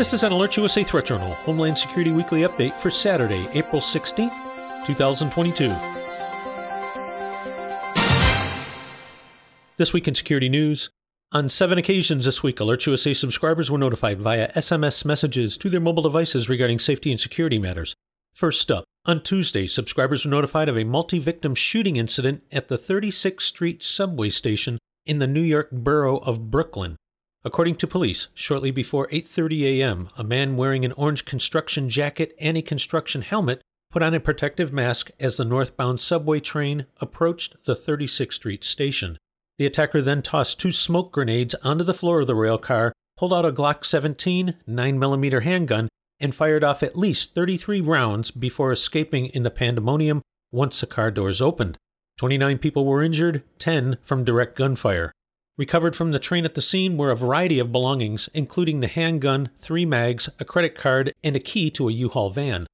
This is an Alert USA Threat Journal Homeland Security Weekly Update for Saturday, April 16th, 2022. This week in security news. On seven occasions this week, Alert USA subscribers were notified via SMS messages to their mobile devices regarding safety and security matters. First up, on Tuesday, subscribers were notified of a multi victim shooting incident at the 36th Street subway station in the New York borough of Brooklyn. According to police, shortly before 8:30 a.m., a man wearing an orange construction jacket and a construction helmet put on a protective mask as the northbound subway train approached the 36th Street station. The attacker then tossed two smoke grenades onto the floor of the rail car, pulled out a Glock 17 9mm handgun, and fired off at least 33 rounds before escaping in the pandemonium once the car doors opened. 29 people were injured, 10 from direct gunfire. Recovered from the train at the scene were a variety of belongings, including the handgun, three mags, a credit card, and a key to a U Haul van.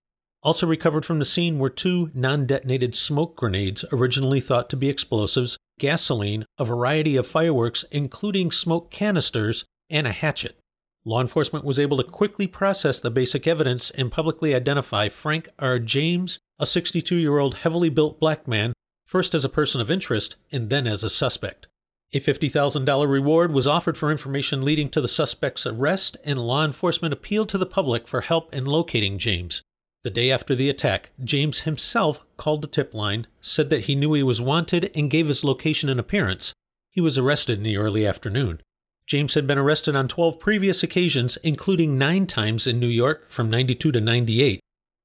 Also recovered from the scene were two non detonated smoke grenades, originally thought to be explosives, gasoline, a variety of fireworks, including smoke canisters, and a hatchet. Law enforcement was able to quickly process the basic evidence and publicly identify Frank R. James, a 62 year old heavily built black man, first as a person of interest and then as a suspect. A $50,000 reward was offered for information leading to the suspect's arrest, and law enforcement appealed to the public for help in locating James. The day after the attack, James himself called the tip line, said that he knew he was wanted, and gave his location and appearance. He was arrested in the early afternoon. James had been arrested on 12 previous occasions, including nine times in New York from 92 to 98.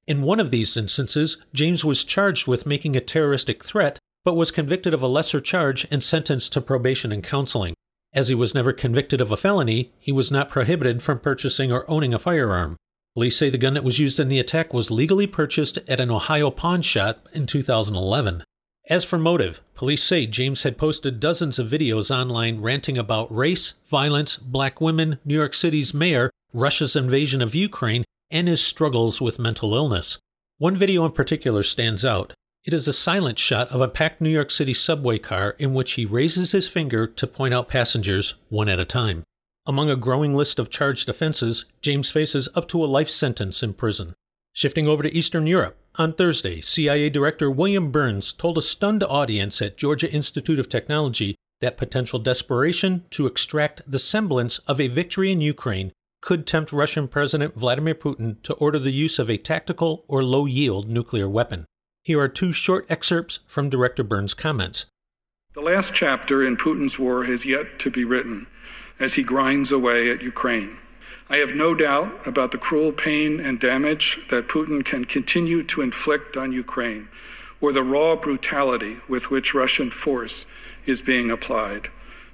In one of these instances, James was charged with making a terroristic threat but was convicted of a lesser charge and sentenced to probation and counseling. As he was never convicted of a felony, he was not prohibited from purchasing or owning a firearm. Police say the gun that was used in the attack was legally purchased at an Ohio pawn shop in 2011. As for motive, police say James had posted dozens of videos online ranting about race, violence, black women, New York City's mayor, Russia's invasion of Ukraine, and his struggles with mental illness. One video in particular stands out. It is a silent shot of a packed New York City subway car in which he raises his finger to point out passengers one at a time. Among a growing list of charged offenses, James faces up to a life sentence in prison. Shifting over to Eastern Europe, on Thursday, CIA Director William Burns told a stunned audience at Georgia Institute of Technology that potential desperation to extract the semblance of a victory in Ukraine could tempt Russian President Vladimir Putin to order the use of a tactical or low yield nuclear weapon. Here are two short excerpts from Director Burns' comments. The last chapter in Putin's war has yet to be written as he grinds away at Ukraine. I have no doubt about the cruel pain and damage that Putin can continue to inflict on Ukraine, or the raw brutality with which Russian force is being applied.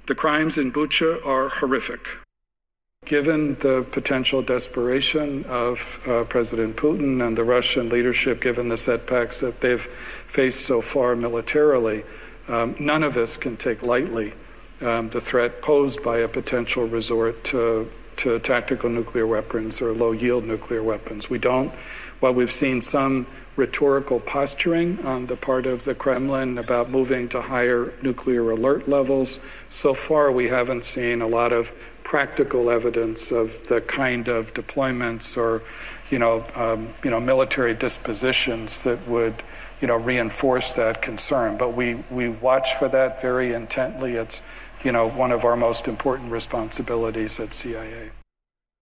The crimes in Bucha are horrific. Given the potential desperation of uh, President Putin and the Russian leadership, given the setbacks that they've faced so far militarily, um, none of us can take lightly um, the threat posed by a potential resort to, to tactical nuclear weapons or low yield nuclear weapons. We don't, while we've seen some rhetorical posturing on the part of the Kremlin about moving to higher nuclear alert levels. So far, we haven't seen a lot of practical evidence of the kind of deployments or, you know, um, you know, military dispositions that would, you know, reinforce that concern. But we we watch for that very intently. It's, you know, one of our most important responsibilities at CIA.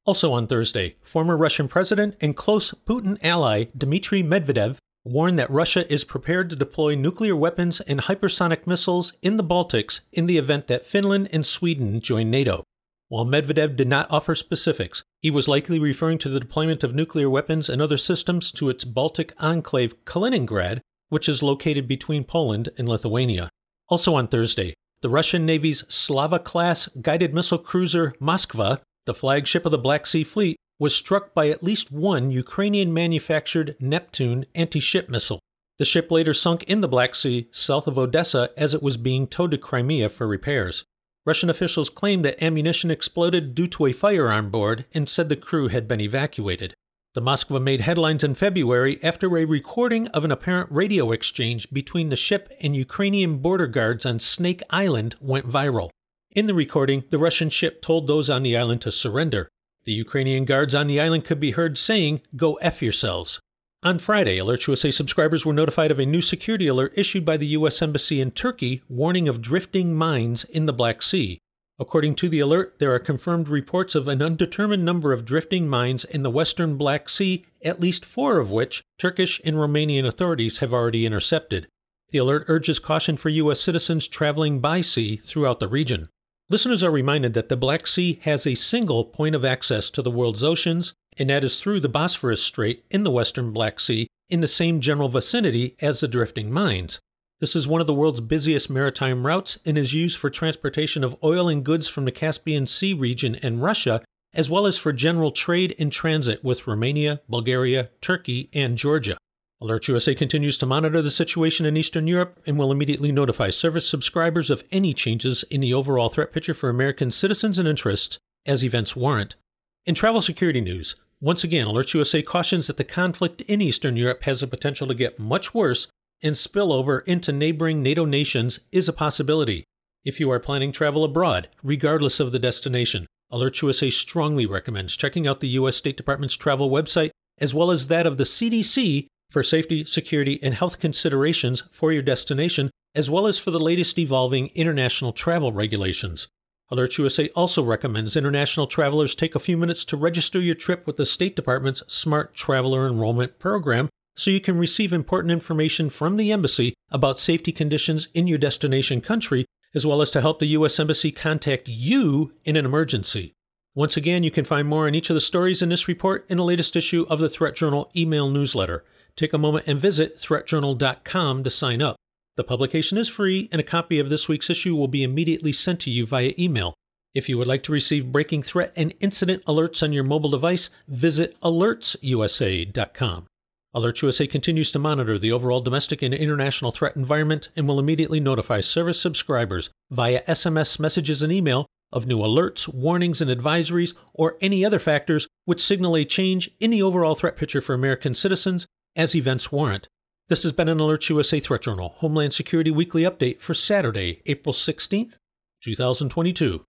Also on Thursday, former Russian president and close Putin ally Dmitry Medvedev warned that Russia is prepared to deploy nuclear weapons and hypersonic missiles in the Baltics in the event that Finland and Sweden join NATO. While Medvedev did not offer specifics, he was likely referring to the deployment of nuclear weapons and other systems to its Baltic enclave Kaliningrad, which is located between Poland and Lithuania. Also on Thursday, the Russian Navy's Slava class guided missile cruiser Moskva the flagship of the Black Sea Fleet, was struck by at least one Ukrainian manufactured Neptune anti ship missile. The ship later sunk in the Black Sea south of Odessa as it was being towed to Crimea for repairs. Russian officials claimed that ammunition exploded due to a fire on board and said the crew had been evacuated. The Moskva made headlines in February after a recording of an apparent radio exchange between the ship and Ukrainian border guards on Snake Island went viral. In the recording, the Russian ship told those on the island to surrender. The Ukrainian guards on the island could be heard saying, Go F yourselves. On Friday, Alert USA subscribers were notified of a new security alert issued by the U.S. Embassy in Turkey warning of drifting mines in the Black Sea. According to the alert, there are confirmed reports of an undetermined number of drifting mines in the western Black Sea, at least four of which Turkish and Romanian authorities have already intercepted. The alert urges caution for U.S. citizens traveling by sea throughout the region. Listeners are reminded that the Black Sea has a single point of access to the world's oceans, and that is through the Bosphorus Strait in the western Black Sea in the same general vicinity as the drifting mines. This is one of the world's busiest maritime routes and is used for transportation of oil and goods from the Caspian Sea region and Russia, as well as for general trade and transit with Romania, Bulgaria, Turkey, and Georgia. Alert USA continues to monitor the situation in Eastern Europe and will immediately notify service subscribers of any changes in the overall threat picture for American citizens and interests as events warrant. In travel security news, once again, Alert USA cautions that the conflict in Eastern Europe has the potential to get much worse and spill over into neighboring NATO nations is a possibility. If you are planning travel abroad, regardless of the destination, Alert USA strongly recommends checking out the U.S. State Department's travel website as well as that of the CDC for safety, security, and health considerations for your destination, as well as for the latest evolving international travel regulations. Alert USA also recommends international travelers take a few minutes to register your trip with the State Department's Smart Traveler Enrollment Program so you can receive important information from the Embassy about safety conditions in your destination country, as well as to help the U.S. Embassy contact you in an emergency. Once again, you can find more on each of the stories in this report in the latest issue of the Threat Journal email newsletter take a moment and visit threatjournal.com to sign up. The publication is free, and a copy of this week's issue will be immediately sent to you via email. If you would like to receive breaking threat and incident alerts on your mobile device, visit alertsusa.com. Alert USA continues to monitor the overall domestic and international threat environment and will immediately notify service subscribers via SMS messages and email of new alerts, warnings, and advisories, or any other factors which signal a change in the overall threat picture for American citizens as events warrant. This has been an Alert USA Threat Journal Homeland Security Weekly Update for Saturday, April 16th, 2022.